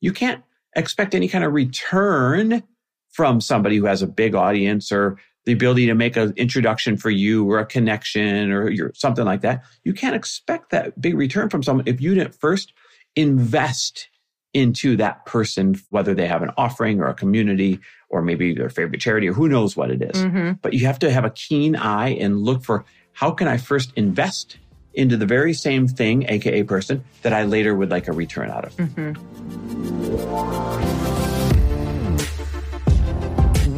you can't expect any kind of return from somebody who has a big audience or the ability to make an introduction for you or a connection or your, something like that. You can't expect that big return from someone if you didn't first invest into that person, whether they have an offering or a community or maybe their favorite charity or who knows what it is. Mm-hmm. But you have to have a keen eye and look for how can I first invest into the very same thing, aka person, that I later would like a return out of. Mm-hmm.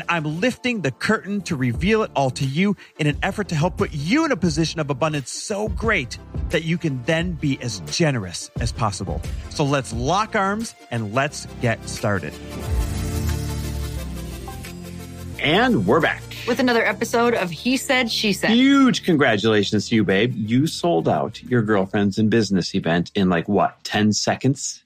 and I'm lifting the curtain to reveal it all to you in an effort to help put you in a position of abundance so great that you can then be as generous as possible. So let's lock arms and let's get started. And we're back with another episode of He Said, She Said. Huge congratulations to you, babe. You sold out your Girlfriends & Business event in like what, 10 seconds?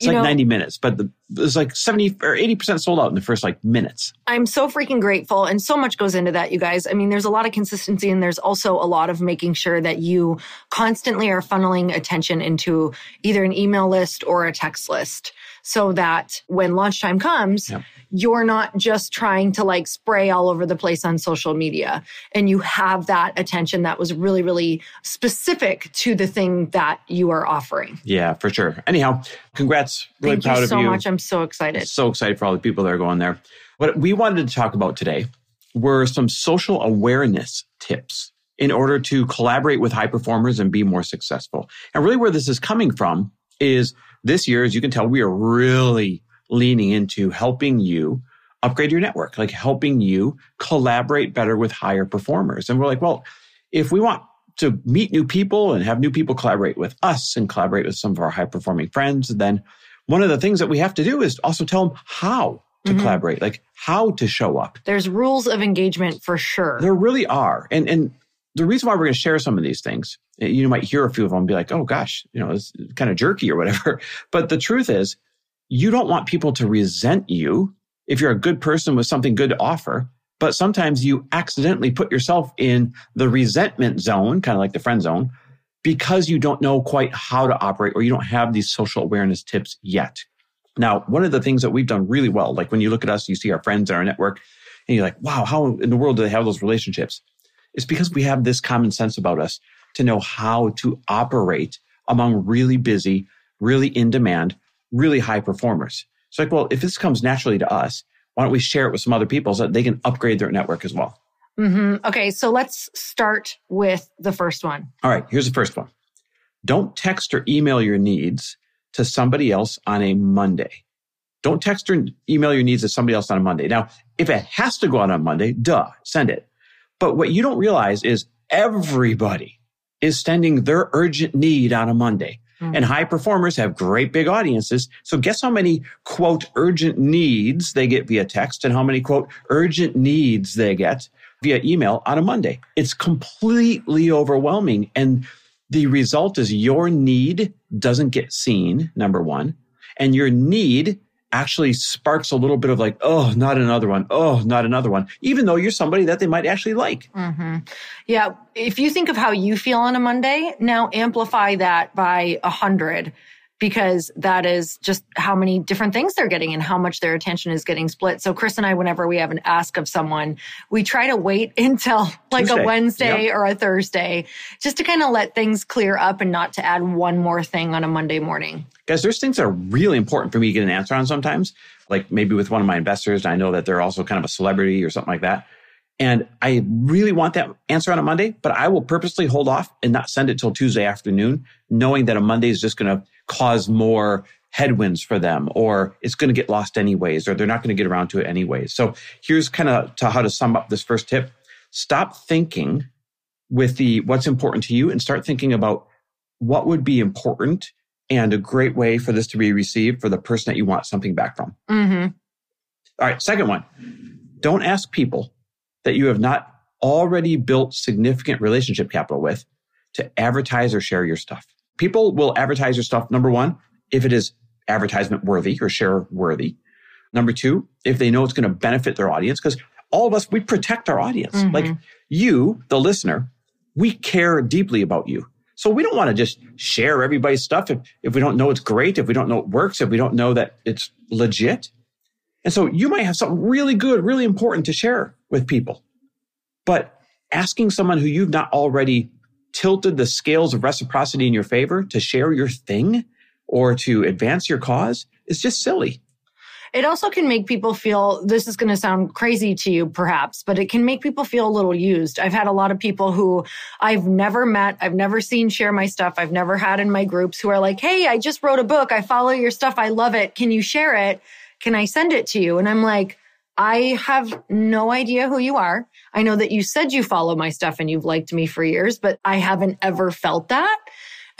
It's you like know, 90 minutes, but the, it was like 70 or 80% sold out in the first like minutes. I'm so freaking grateful. And so much goes into that, you guys. I mean, there's a lot of consistency and there's also a lot of making sure that you constantly are funneling attention into either an email list or a text list so that when launch time comes, yep you're not just trying to like spray all over the place on social media and you have that attention that was really, really specific to the thing that you are offering. Yeah, for sure. Anyhow, congrats. Really Thank proud you of so you. much. I'm so excited. So excited for all the people that are going there. What we wanted to talk about today were some social awareness tips in order to collaborate with high performers and be more successful. And really where this is coming from is this year, as you can tell, we are really leaning into helping you upgrade your network, like helping you collaborate better with higher performers. And we're like, well, if we want to meet new people and have new people collaborate with us and collaborate with some of our high performing friends, then one of the things that we have to do is also tell them how to mm-hmm. collaborate, like how to show up. There's rules of engagement for sure. There really are. And, and the reason why we're going to share some of these things, eh, you might hear a few of them and be like, oh gosh, you know, it's kind of jerky or whatever. But the truth is, you don't want people to resent you if you're a good person with something good to offer. But sometimes you accidentally put yourself in the resentment zone, kind of like the friend zone, because you don't know quite how to operate or you don't have these social awareness tips yet. Now, one of the things that we've done really well, like when you look at us, you see our friends in our network, and you're like, wow, how in the world do they have those relationships? It's because we have this common sense about us to know how to operate among really busy, really in demand, really high performers. It's like, well, if this comes naturally to us, why don't we share it with some other people so that they can upgrade their network as well? Mm-hmm. Okay, so let's start with the first one. All right, here's the first one. Don't text or email your needs to somebody else on a Monday. Don't text or email your needs to somebody else on a Monday. Now, if it has to go out on Monday, duh, send it. But what you don't realize is everybody is sending their urgent need on a Monday. Mm-hmm. And high performers have great big audiences. So guess how many quote urgent needs they get via text and how many quote urgent needs they get via email on a Monday. It's completely overwhelming. And the result is your need doesn't get seen, number one. And your need actually sparks a little bit of like, oh, not another one. Oh, not another one. Even though you're somebody that they might actually like. Mm-hmm. Yeah. If you think of how you feel on a Monday, now amplify that by a hundred because that is just how many different things they're getting and how much their attention is getting split. So Chris and I, whenever we have an ask of someone, we try to wait until like Tuesday. a Wednesday yep. or a Thursday just to kind of let things clear up and not to add one more thing on a Monday morning. Guys, there's things that are really important for me to get an answer on sometimes, like maybe with one of my investors. I know that they're also kind of a celebrity or something like that. And I really want that answer on a Monday, but I will purposely hold off and not send it till Tuesday afternoon, knowing that a Monday is just going to cause more headwinds for them or it's going to get lost anyways or they're not going to get around to it anyways. So here's kind of to how to sum up this first tip. Stop thinking with the what's important to you and start thinking about what would be important and a great way for this to be received for the person that you want something back from. Mm-hmm. All right, second one. Don't ask people that you have not already built significant relationship capital with to advertise or share your stuff. People will advertise your stuff, number one, if it is advertisement worthy or share worthy. Number two, if they know it's going to benefit their audience, because all of us, we protect our audience. Mhm. Like you, the listener, we care deeply about you. So we don't want to just share everybody's stuff if, if we don't know it's great, if we don't know it works, if we don't know that it's legit. And so you might have something really good, really important to share with people. But asking someone who you've not already tilted the scales of reciprocity in your favor to share your thing or to advance your cause is just silly. It also can make people feel this is going to sound crazy to you, perhaps, but it can make people feel a little used. I've had a lot of people who I've never met, I've never seen share my stuff, I've never had in my groups who are like, Hey, I just wrote a book. I follow your stuff. I love it. Can you share it? Can I send it to you? And I'm like, I have no idea who you are. I know that you said you follow my stuff and you've liked me for years, but I haven't ever felt that.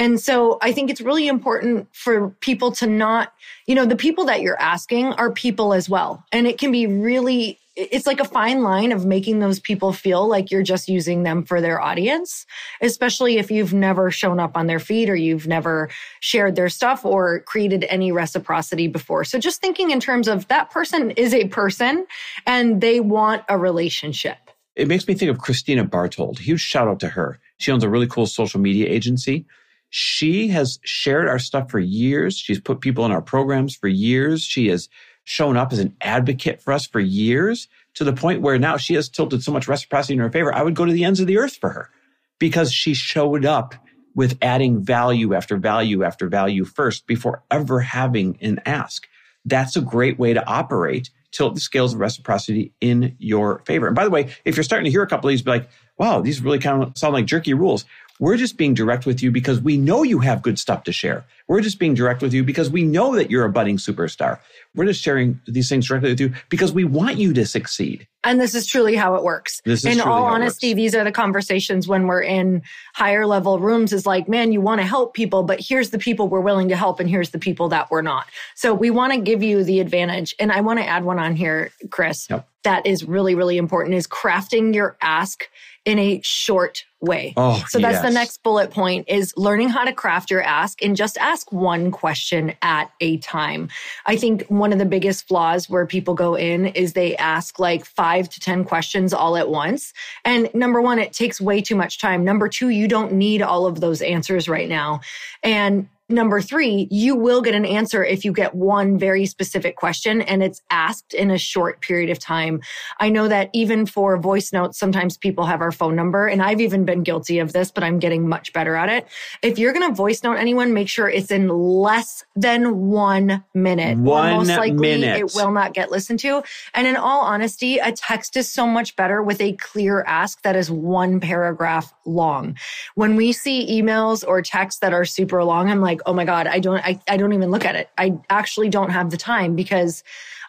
And so I think it's really important for people to not, you know, the people that you're asking are people as well. And it can be really, it's like a fine line of making those people feel like you're just using them for their audience, especially if you've never shown up on their feed or you've never shared their stuff or created any reciprocity before. So just thinking in terms of that person is a person and they want a relationship. It makes me think of Christina Bartold. Huge shout out to her. She owns a really cool social media agency. She has shared our stuff for years. She's put people in our programs for years. She has shown up as an advocate for us for years to the point where now she has tilted so much reciprocity in her favor. I would go to the ends of the earth for her because she showed up with adding value after value after value first before ever having an ask. That's a great way to operate. Tilt the scales of reciprocity in your favor. And by the way, if you're starting to hear a couple of these, be like, wow, these really kind of sound like jerky rules. We're just being direct with you because we know you have good stuff to share. We're just being direct with you because we know that you're a budding superstar. We're just sharing these things directly with you because we want you to succeed. And this is truly how it works. This is in all honesty, these are the conversations when we're in higher level rooms is like, man, you want to help people, but here's the people we're willing to help and here's the people that we're not. So we want to give you the advantage. And I want to add one on here, Chris, Yep. that is really, really important is crafting your ask in a short way. Oh, So that's the next bullet point is learning how to craft your ask and just ask one question at a time. I think one of the biggest flaws where people go in is they ask like five to 10 questions all at once. And number one, it takes way too much time. Number two, you don't need all of those answers right now. And Number three, you will get an answer if you get one very specific question and it's asked in a short period of time. I know that even for voice notes, sometimes people have our phone number and I've even been guilty of this, but I'm getting much better at it. If you're going to voice note anyone, make sure it's in less than one minute. One most likely minute. it will not get listened to. And in all honesty, a text is so much better with a clear ask that is one paragraph long. When we see emails or texts that are super long, I'm like, oh my God, I don't, I, I don't even look at it. I actually don't have the time because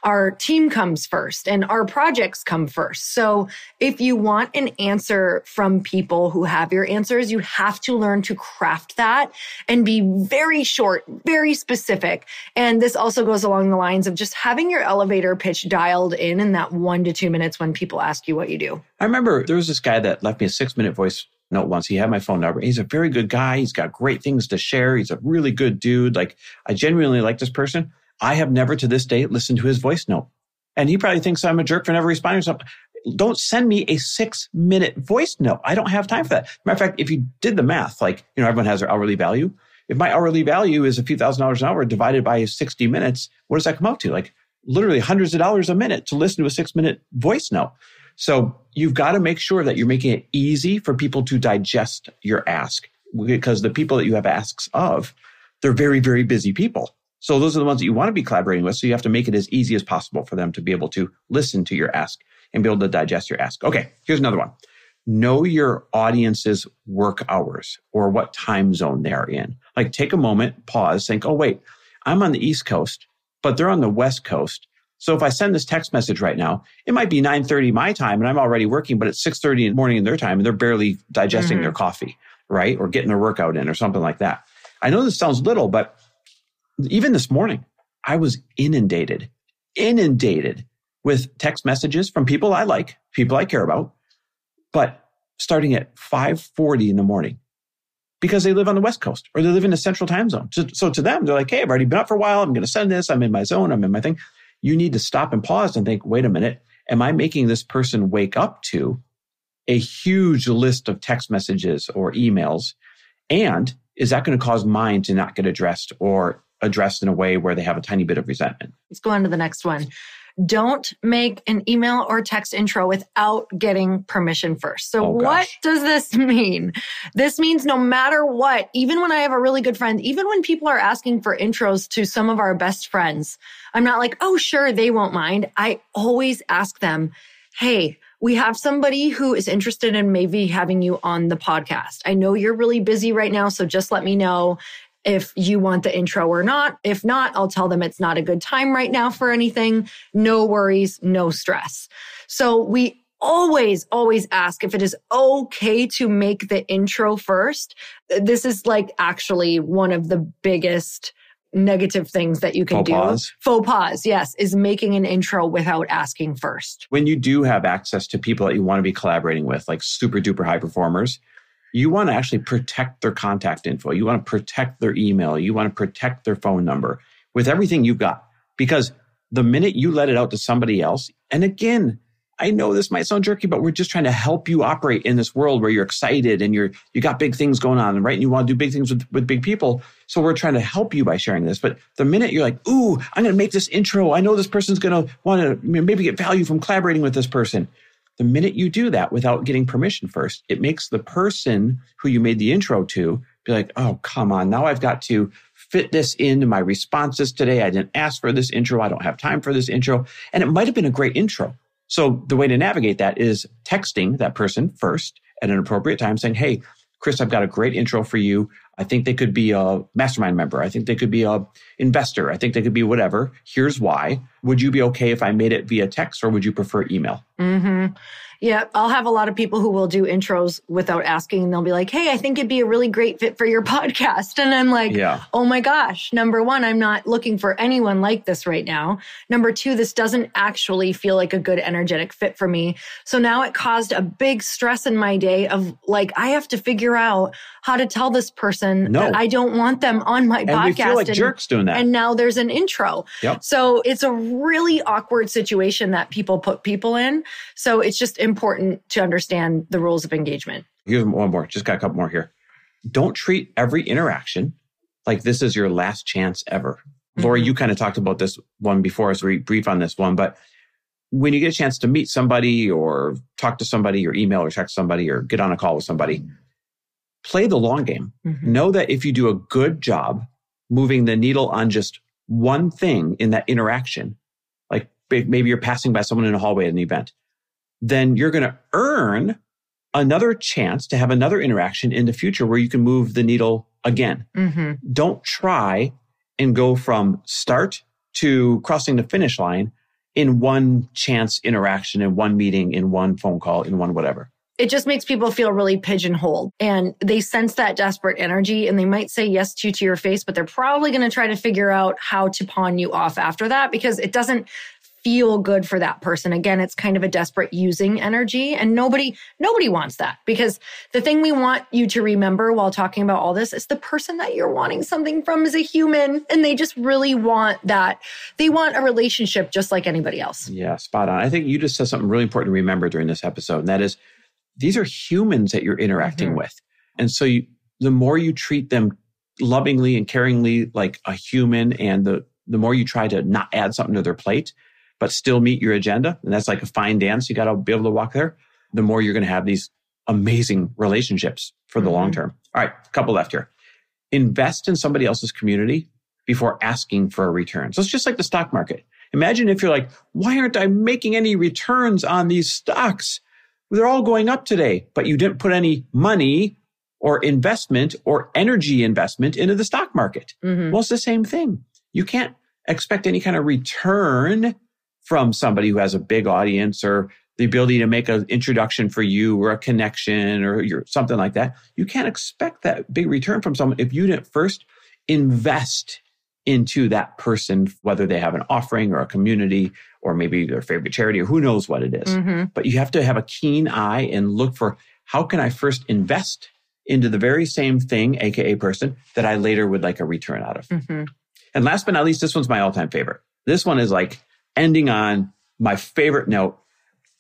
our team comes first and our projects come first. So if you want an answer from people who have your answers, you have to learn to craft that and be very short, very specific. And this also goes along the lines of just having your elevator pitch dialed in in that one to two minutes when people ask you what you do. I remember there was this guy that left me a six minute voice note once. He had my phone number. He's a very good guy. He's got great things to share. He's a really good dude. Like I genuinely like this person. I have never to this day listened to his voice note. And he probably thinks I'm a jerk for never responding to something. Don't send me a six minute voice note. I don't have time for that. Matter of fact, if you did the math, like, you know, everyone has their hourly value. If my hourly value is a few thousand dollars an hour divided by 60 minutes, what does that come out to? Like literally hundreds of dollars a minute to listen to a six minute voice note. So you've got to make sure that you're making it easy for people to digest your ask because the people that you have asks of, they're very, very busy people. So those are the ones that you want to be collaborating with. So you have to make it as easy as possible for them to be able to listen to your ask and be able to digest your ask. Okay. Here's another one. Know your audience's work hours or what time zone they are in. Like take a moment, pause, think, oh, wait, I'm on the East Coast, but they're on the West Coast. So if I send this text message right now, it might be 9:30 my time and I'm already working, but it's 6:30 in the morning in their time and they're barely digesting Mhm. their coffee, right? Or getting their workout in or something like that. I know this sounds little, but Even this morning, I was inundated, inundated with text messages from people I like, people I care about, but starting at 5:40 in the morning because they live on the West Coast or they live in the central time zone. So, so to them, they're like, Hey, I've already been up for a while. I'm going to send this. I'm in my zone. I'm in my thing. You need to stop and pause and think, wait a minute. Am I making this person wake up to a huge list of text messages or emails? And is that going to cause mine to not get addressed or addressed in a way where they have a tiny bit of resentment? Let's go on to the next one. Don't make an email or text intro without getting permission first. So, Oh, what does this mean? This means no matter what, even when I have a really good friend, even when people are asking for intros to some of our best friends, I'm not like, oh, sure, they won't mind. I always ask them, hey, we have somebody who is interested in maybe having you on the podcast. I know you're really busy right now, so just let me know if you want the intro or not. If not, I'll tell them it's not a good time right now for anything. No worries, no stress. So we always, always ask if it is okay to make the intro first. This is like actually one of the biggest negative things that you can Faux do. pas. Faux pause, yes, is making an intro without asking first. when you do have access to people that you want to be collaborating with, like super duper high performers, you want to actually protect their contact info. You want to protect their email. You want to protect their phone number with everything you've got. Because the minute you let it out to somebody else, and again, I know this might sound jerky, but we're just trying to help you operate in this world where you're excited and you're you got big things going on, right? And you want to do big things with, with big people. So we're trying to help you by sharing this. But the minute you're like, ooh, I'm gonna make this intro, I know this person's gonna want to maybe get value from collaborating with this person. The minute you do that without getting permission first, it makes the person who you made the intro to be like, oh, come on. Now I've got to fit this into my responses today. I didn't ask for this intro. I don't have time for this intro. And it might have been a great intro. So the way to navigate that is texting that person first at an appropriate time saying, Hey, Chris, I've got a great intro for you. I think they could be a mastermind member. I think they could be a investor. I think they could be whatever. Here's why. Would you be okay if I made it via text or would you prefer email? hmm Yeah, I'll have a lot of people who will do intros without asking. And they'll be like, Hey, I think it'd be a really great fit for your podcast. And I'm like, Yeah. Oh my gosh. Number one, I'm not looking for anyone like this right now. Number two, this doesn't actually feel like a good energetic fit for me. So now it caused a big stress in my day of like, I have to figure out how to tell this person No. that I don't want them on my And podcast. we feel like and- jerks doing that. and now there's an intro. Yep. So it's a really awkward situation that people put people in. So it's just important to understand the rules of engagement. Here's one more. Just got a couple more here. Don't treat every interaction like this is your last chance ever. Lori, Mhm. you kind of talked about this one before, so we brief on this one. But when you get a chance to meet somebody or talk to somebody or email or text somebody or get on a call with somebody, play the long game. Mhm. Know that if you do a good job moving the needle on just one thing in that interaction, like maybe you're passing by someone in a hallway at an event, then you're going to earn another chance to have another interaction in the future where you can move the needle again. Mhm. Don't try and go from start to crossing the finish line in one chance interaction, in one meeting, in one phone call, in one whatever. It just makes people feel really pigeonholed and they sense that desperate energy and they might say yes to you to your face, but they're probably going to try to figure out how to pawn you off after that because it doesn't feel good for that person. Again, it's kind of a desperate using energy and nobody, nobody wants that because the thing we want you to remember while talking about all this is the person that you're wanting something from is a human and they just really want that. They want a relationship just like anybody else. Yeah, spot on. I think you just said something really important to remember during this episode, and that is these are humans that you're interacting Mhm. with. And so you, the more you treat them lovingly and caringly like a human, and the, the more you try to not add something to their plate, but still meet your agenda, and that's like a fine dance. You got to be able to walk there. The more you're going to have these amazing relationships for the long Mhm. term. All right, a couple left here. Invest in somebody else's community before asking for a return. So it's just like the stock market. Imagine if you're like, why aren't I making any returns on these stocks? They're all going up today, but you didn't put any money or investment or energy investment into the stock market. Mhm. Well, it's the same thing. You can't expect any kind of return from somebody who has a big audience or the ability to make an introduction for you or a connection or your, something like that. You can't expect that big return from someone if you didn't first invest into that person, whether they have an offering or a community or maybe their favorite charity or who knows what it is. Mm-hmm. But you have to have a keen eye and look for how can I first invest into the very same thing, aka person, that I later would like a return out of. Mm-hmm. And last but not least, this one's my all time favorite. This one is like ending on my favorite note.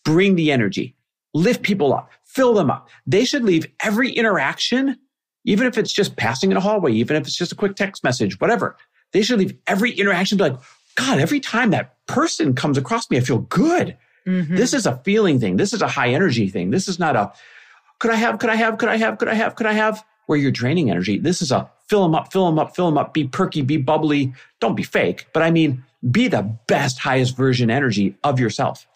Bring the energy, lift people up, fill them up. They should leave every interaction, even if it's just passing in a hallway, even if it's just a quick text message, whatever. They should leave every interaction be like, God, every time that person comes across me, I feel good. Mm-hmm. This is a feeling thing. This is a high energy thing. This is not a, could I have, could I have, could I have, could I have, could I have, where you're draining energy. This is a fill them up, fill them up, fill them up, be perky, be bubbly. Don't be fake, but I mean, be the best, highest version energy of yourself.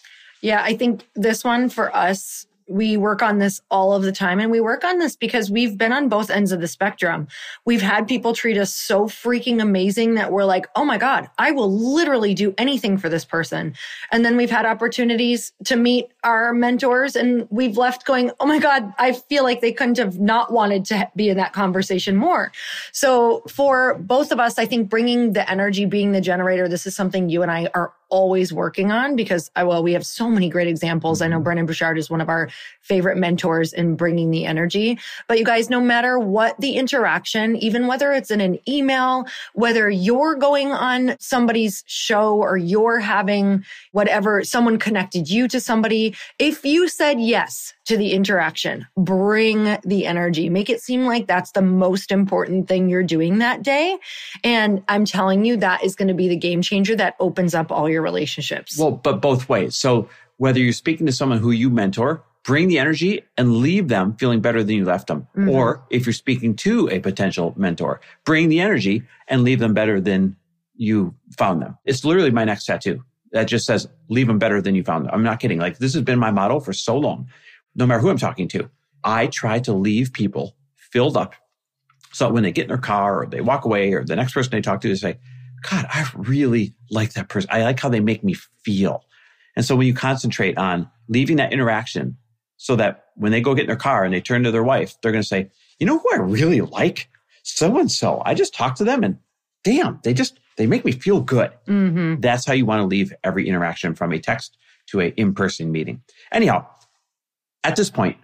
Yeah, I think this one for us, we work on this all of the time. And we work on this because we've been on both ends of the spectrum. We've had people treat us so freaking amazing that we're like, oh my God, I will literally do anything for this person. And then we've had opportunities to meet our mentors and we've left going, oh my God, I feel like they couldn't have not wanted to be in that conversation more. So for both of us, I think bringing the energy, being the generator, this is something you and I are always working on because I, well, we have so many great examples. I know mm-hmm. Brendon Burchard is one of our favorite mentors in bringing the energy. But you guys, no matter what the interaction, even whether it's in an email, whether you're going on somebody's show or you're having whatever, someone connected you to somebody, if you said yes to the interaction, bring the energy, make it seem like that's the most important thing you're doing that day. And I'm telling you, that is going to be the game changer that opens up all your relationships. Well, but both ways. So whether you're speaking to someone who you mentor, bring the energy and leave them feeling better than you left them. Mm-hmm. Or if you're speaking to a potential mentor, bring the energy and leave them better than you found them. It's literally my next tattoo that just says, leave them better than you found them. I'm not kidding. Like this has been my motto for so long. No matter who I'm talking to, I try to leave people filled up. So when they get in their car or they walk away or the next person they talk to, they say, God, I really like that person. I like how they make me feel. And so when you concentrate on leaving that interaction so that when they go get in their car and they turn to their wife, they're going to say, you know who I really like? So and so. I just talked to them and damn, they just, they make me feel good. Mm-hmm. That's how you want to leave every interaction from a text to a in-person meeting. Anyhow, at this point,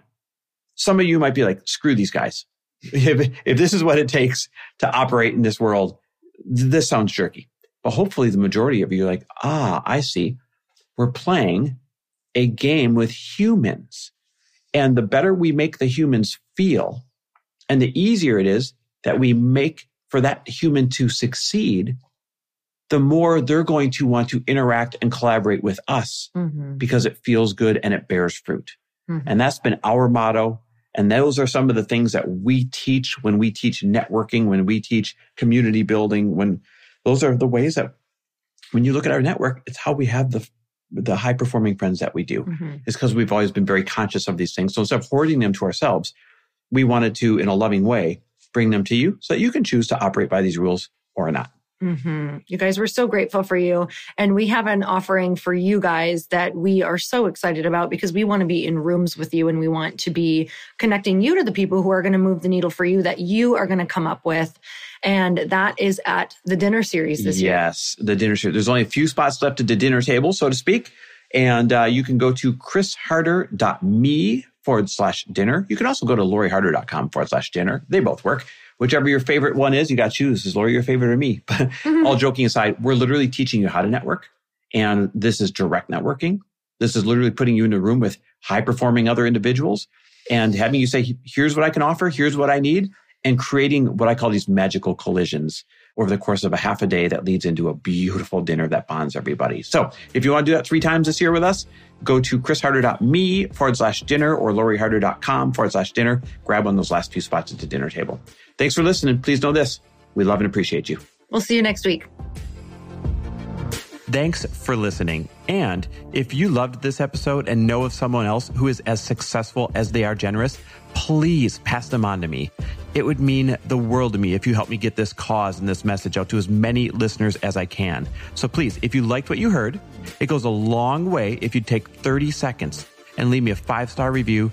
some of you might be like, screw these guys. If, if this is what it takes to operate in this world, this sounds jerky. But hopefully the majority of you are like, ah, I see. We're playing a game with humans. And the better we make the humans feel, and the easier it is that we make for that human to succeed, the more they're going to want to interact and collaborate with us Mm-hmm. because it feels good and it bears fruit. Mhm. And that's been our motto. And those are some of the things that we teach when we teach networking, when we teach community building, when those are the ways that when you look at our network, it's how we have the the high performing friends that we do. Mm-hmm. It's because we've always been very conscious of these things. So instead of hoarding them to ourselves, we wanted to, in a loving way, bring them to you so that you can choose to operate by these rules or not. Hmm You guys, we're so grateful for you. And we have an offering for you guys that we are so excited about because we want to be in rooms with you and we want to be connecting you to the people who are going to move the needle for you that you are going to come up with. And that is at the dinner series this year. yes, the dinner show. There's only a few spots left at the dinner table, so to speak. And uh, you can go to chrisharder.me forward slash dinner. You can also go to loriharder.com forward slash dinner. They both work. Whichever your favorite one is, you got to choose. Is Lori your favorite or me? But mm-hmm. all joking aside, we're literally teaching you how to network. And this is direct networking. This is literally putting you in a room with high performing other individuals and having you say, here's what I can offer. Here's what I need and creating what I call these magical collisions over the course of a half a day that leads into a beautiful dinner that bonds everybody. So if you want to do that three times this year with us, go to chrisharder.me forward slash dinner or loriharder.com forward slash dinner. Grab one of those last few spots at the dinner table. Thanks for listening. Please know this. We love and appreciate you. We'll see you next week. Thanks for listening. And if you loved this episode and know of someone else who is as successful as they are generous, please pass them on to me. It would mean the world to me if you help me get this cause and this message out to as many listeners as I can. So please, if you liked what you heard, it goes a long way if you take 30 seconds and leave me a five star review